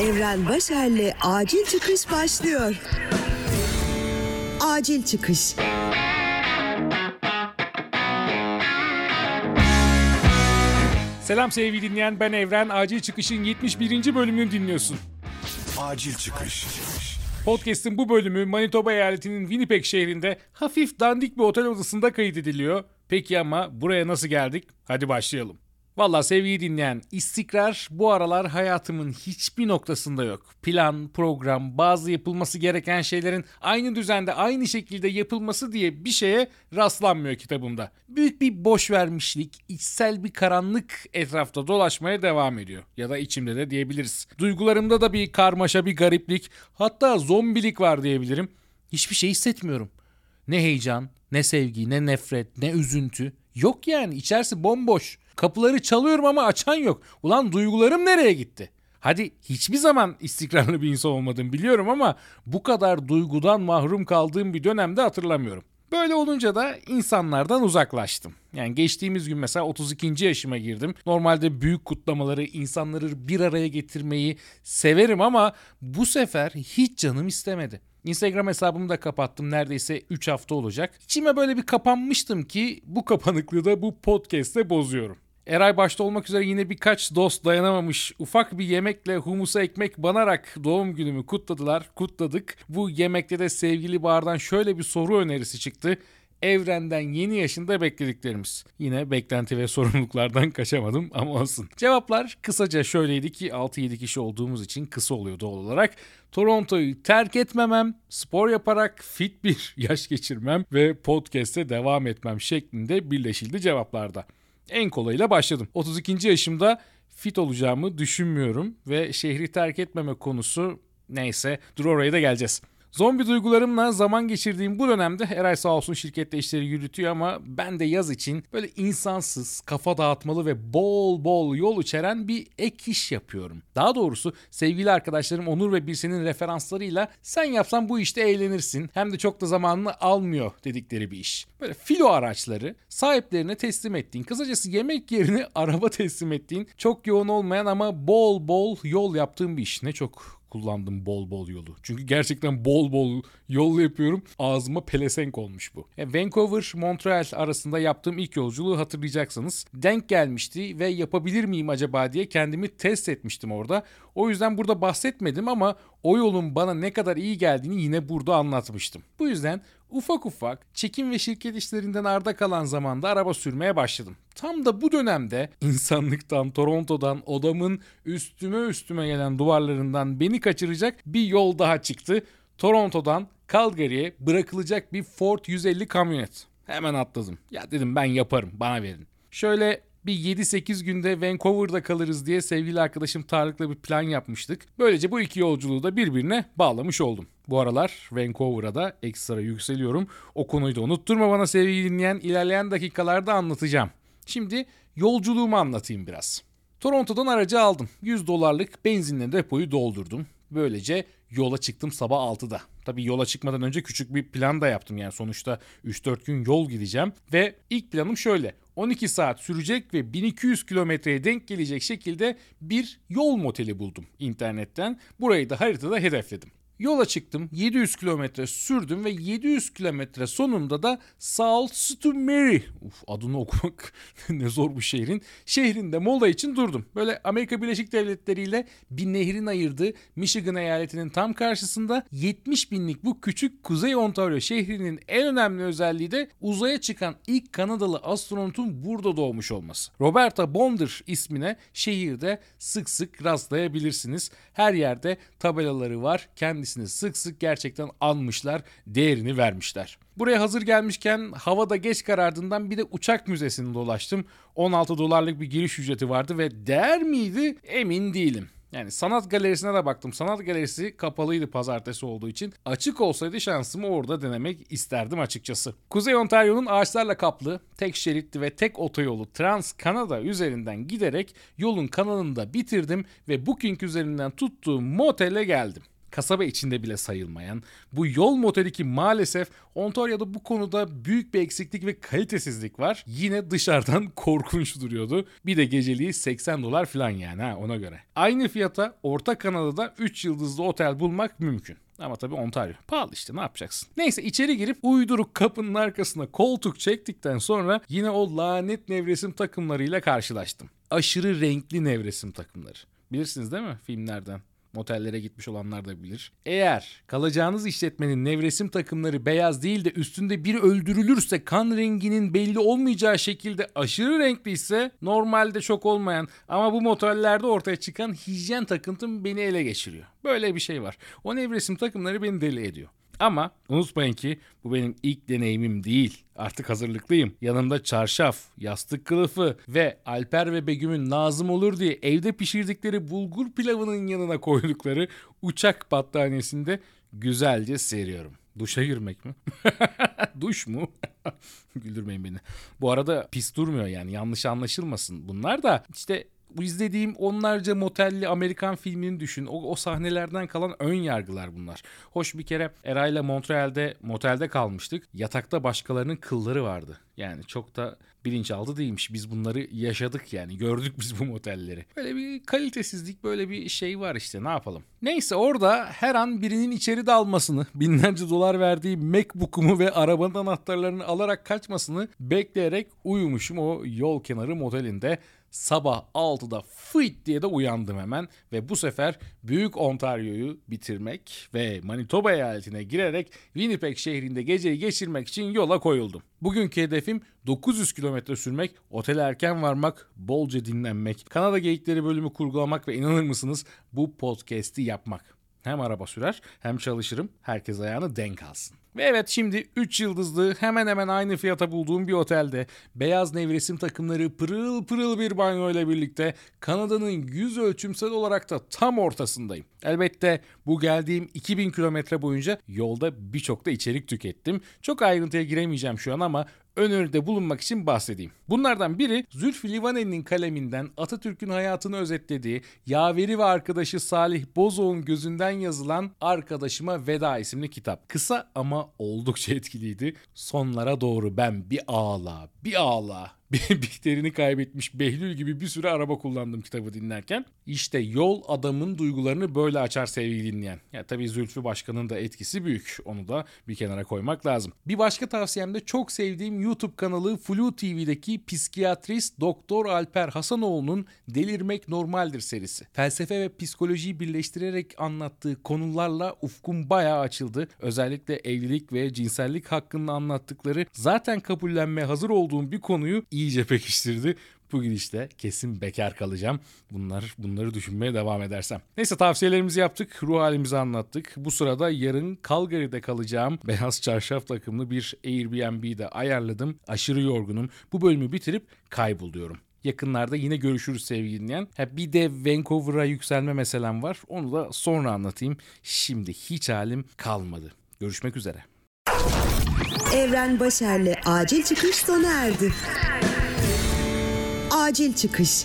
Evren Başer'le Acil Çıkış başlıyor. Acil Çıkış. Selam sevgili dinleyen ben Evren. Acil Çıkış'ın 71. bölümünü dinliyorsun. Acil çıkış. Podcast'ın bu bölümü Manitoba eyaletinin Winnipeg şehrinde hafif dandik bir otel odasında kaydediliyor. Peki ama buraya nasıl geldik? Hadi başlayalım. Valla sevgili dinleyen, istikrar bu aralar hayatımın hiçbir noktasında yok. Plan, program, bazı yapılması gereken şeylerin aynı düzende, aynı şekilde yapılması diye bir şeye rastlanmıyor kitabımda. Büyük bir boş vermişlik, içsel bir karanlık etrafta dolaşmaya devam ediyor. Ya da içimde de diyebiliriz. Duygularımda da bir karmaşa, bir gariplik, hatta zombilik var diyebilirim. Hiçbir şey hissetmiyorum. Ne heyecan, ne sevgi, ne nefret, ne üzüntü. Yok yani içerisi bomboş. Kapıları çalıyorum ama açan yok. Ulan duygularım nereye gitti? Hadi hiçbir zaman istikrarlı bir insan olmadım biliyorum ama bu kadar duygudan mahrum kaldığım bir dönemde hatırlamıyorum. Böyle olunca da insanlardan uzaklaştım. Yani geçtiğimiz gün mesela 32. yaşıma girdim. Normalde büyük kutlamaları, insanları bir araya getirmeyi severim ama bu sefer hiç canım istemedi. Instagram hesabımı da kapattım neredeyse 3 hafta olacak. İçime böyle bir kapanmıştım ki bu kapanıklığı da bu podcast'te bozuyorum. Eray başta olmak üzere yine birkaç dost dayanamamış. Ufak bir yemekle humusa ekmek banarak doğum günümü kutladılar. Kutladık. Bu yemekte de sevgili Bahar'dan şöyle bir soru önerisi çıktı. Evrenden yeni yaşında beklediklerimiz. Yine beklenti ve sorumluluklardan kaçamadım ama olsun. Cevaplar kısaca şöyleydi ki 6-7 kişi olduğumuz için kısa oluyor doğal olarak. Toronto'yu terk etmemem, spor yaparak fit bir yaş geçirmem ve podcast'e devam etmem şeklinde birleşildi cevaplarda. En kolayıyla başladım. 32. yaşımda fit olacağımı düşünmüyorum ve şehri terk etmeme konusu neyse dur oraya da geleceğiz. Zombi duygularımla zaman geçirdiğim bu dönemde Eray sağ olsun şirkette işleri yürütüyor ama ben de yaz için böyle insansız, kafa dağıtmalı ve bol bol yol içeren bir ek iş yapıyorum. Daha doğrusu sevgili arkadaşlarım Onur ve Birsen'in referanslarıyla sen yapsan bu işte eğlenirsin hem de çok da zamanını almıyor dedikleri bir iş. Böyle filo araçları sahiplerine teslim ettiğin, kısacası yemek yerine araba teslim ettiğin çok yoğun olmayan ama bol bol yol yaptığın bir iş. Ne çok kullandım bol bol yolu. Çünkü gerçekten bol bol yol yapıyorum. Ağzıma pelesenk olmuş bu. Vancouver, Montreal arasında yaptığım ilk yolculuğu hatırlayacaksınız. Denk gelmişti ve yapabilir miyim acaba diye kendimi test etmiştim orada. O yüzden burada bahsetmedim ama o yolun bana ne kadar iyi geldiğini yine burada anlatmıştım. Bu yüzden ufak ufak çekim ve şirket işlerinden arda kalan zamanda araba sürmeye başladım. Tam da bu dönemde insanlıktan, Toronto'dan, odamın üstüme üstüme gelen duvarlarından beni kaçıracak bir yol daha çıktı. Toronto'dan Calgary'e bırakılacak bir Ford 150 kamyonet. Hemen atladım. Ya dedim ben yaparım bana verin. Şöyle bir 7-8 günde Vancouver'da kalırız diye sevgili arkadaşım Tarık'la bir plan yapmıştık. Böylece bu iki yolculuğu da birbirine bağlamış oldum. Bu aralar Vancouver'a da ekstra yükseliyorum. O konuyu da unutturma bana sevgili dinleyen ilerleyen dakikalarda anlatacağım. Şimdi yolculuğumu anlatayım biraz. Toronto'dan aracı aldım. 100 dolarlık benzinle depoyu doldurdum. Böylece yola çıktım sabah 6'da. Tabii yola çıkmadan önce küçük bir plan da yaptım yani sonuçta 3-4 gün yol gideceğim. Ve ilk planım şöyle 12 saat sürecek ve 1200 kilometreye denk gelecek şekilde bir yol moteli buldum internetten. Burayı da haritada hedefledim. Yola çıktım 700 kilometre sürdüm ve 700 kilometre sonunda da Sault Ste. Marie uf, adını okumak ne zor bu şehrin şehrinde mola için durdum. Böyle Amerika Birleşik Devletleri ile bir nehrin ayırdığı Michigan eyaletinin tam karşısında 70 binlik bu küçük Kuzey Ontario şehrinin en önemli özelliği de uzaya çıkan ilk Kanadalı astronotun burada doğmuş olması. Roberta Bonder ismine şehirde sık sık rastlayabilirsiniz. Her yerde tabelaları var. Kendisi kendisini sık sık gerçekten anmışlar, değerini vermişler. Buraya hazır gelmişken havada geç karardığından bir de uçak müzesini dolaştım. 16 dolarlık bir giriş ücreti vardı ve değer miydi emin değilim. Yani sanat galerisine de baktım. Sanat galerisi kapalıydı pazartesi olduğu için. Açık olsaydı şansımı orada denemek isterdim açıkçası. Kuzey Ontario'nun ağaçlarla kaplı, tek şeritli ve tek otoyolu Trans Kanada üzerinden giderek yolun kanalında bitirdim ve Booking üzerinden tuttuğum motele geldim. Kasaba içinde bile sayılmayan bu yol moteli ki maalesef Ontario'da bu konuda büyük bir eksiklik ve kalitesizlik var. Yine dışarıdan korkunç duruyordu. Bir de geceliği 80 dolar falan yani ha ona göre. Aynı fiyata Orta Kanada'da 3 yıldızlı otel bulmak mümkün. Ama tabii Ontario. Pahalı işte ne yapacaksın? Neyse içeri girip uyduruk kapının arkasına koltuk çektikten sonra yine o lanet nevresim takımlarıyla karşılaştım. Aşırı renkli nevresim takımları. Bilirsiniz değil mi filmlerden? Motellere gitmiş olanlar da bilir. Eğer kalacağınız işletmenin nevresim takımları beyaz değil de üstünde biri öldürülürse kan renginin belli olmayacağı şekilde aşırı renkli ise normalde çok olmayan ama bu motellerde ortaya çıkan hijyen takıntım beni ele geçiriyor. Böyle bir şey var. O nevresim takımları beni deli ediyor. Ama unutmayın ki bu benim ilk deneyimim değil. Artık hazırlıklıyım. Yanımda çarşaf, yastık kılıfı ve Alper ve Begüm'ün lazım olur diye evde pişirdikleri bulgur pilavının yanına koydukları uçak battaniyesinde güzelce seriyorum. Duşa girmek mi? Duş mu? Güldürmeyin beni. Bu arada pis durmuyor yani yanlış anlaşılmasın. Bunlar da işte izlediğim onlarca motelli Amerikan filmini düşün. O, o sahnelerden kalan ön yargılar bunlar. Hoş bir kere Eray'la Montreal'de motelde kalmıştık. Yatakta başkalarının kılları vardı. Yani çok da bilinçaltı değilmiş. Biz bunları yaşadık yani. Gördük biz bu motelleri. Böyle bir kalitesizlik böyle bir şey var işte ne yapalım. Neyse orada her an birinin içeri dalmasını, binlerce dolar verdiği Macbook'umu ve arabanın anahtarlarını alarak kaçmasını bekleyerek uyumuşum o yol kenarı motelinde. Sabah 6'da fıt diye de uyandım hemen ve bu sefer Büyük Ontario'yu bitirmek ve Manitoba eyaletine girerek Winnipeg şehrinde geceyi geçirmek için yola koyuldum. Bugünkü hedefim 900 kilometre sürmek, otele erken varmak, bolca dinlenmek, Kanada Geyikleri bölümü kurgulamak ve inanır mısınız bu podcast'i yapmak. Hem araba sürer hem çalışırım. Herkes ayağını denk alsın. Ve evet şimdi 3 yıldızlı hemen hemen aynı fiyata bulduğum bir otelde beyaz nevresim takımları pırıl pırıl bir banyo ile birlikte Kanada'nın yüz ölçümsel olarak da tam ortasındayım. Elbette bu geldiğim 2000 kilometre boyunca yolda birçok da içerik tükettim. Çok ayrıntıya giremeyeceğim şu an ama öneride bulunmak için bahsedeyim. Bunlardan biri Zülfü Livaneli'nin kaleminden Atatürk'ün hayatını özetlediği Yaveri ve arkadaşı Salih Bozoğ'un gözünden yazılan Arkadaşıma Veda isimli kitap. Kısa ama oldukça etkiliydi. Sonlara doğru ben bir ağla, bir ağla, Bihter'ini kaybetmiş Behlül gibi bir süre araba kullandım kitabı dinlerken. İşte yol adamın duygularını böyle açar sevgili dinleyen. Ya tabii Zülfü Başkan'ın da etkisi büyük. Onu da bir kenara koymak lazım. Bir başka tavsiyem de çok sevdiğim YouTube kanalı Flu TV'deki psikiyatrist Doktor Alper Hasanoğlu'nun Delirmek Normaldir serisi. Felsefe ve psikolojiyi birleştirerek anlattığı konularla ufkum bayağı açıldı. Özellikle evlilik ve cinsellik hakkında anlattıkları zaten kabullenmeye hazır olduğum bir konuyu iyice pekiştirdi. Bu gidişle kesin bekar kalacağım. Bunlar bunları düşünmeye devam edersem. Neyse tavsiyelerimizi yaptık. Ruh halimizi anlattık. Bu sırada yarın Calgary'de kalacağım. Beyaz çarşaf takımlı bir Airbnb'de ayarladım. Aşırı yorgunum. Bu bölümü bitirip kayboluyorum. Yakınlarda yine görüşürüz sevgili dinleyen. Ha, bir de Vancouver'a yükselme meselem var. Onu da sonra anlatayım. Şimdi hiç halim kalmadı. Görüşmek üzere. Evren Başer'le acil çıkış sona erdi. Acil çıkış.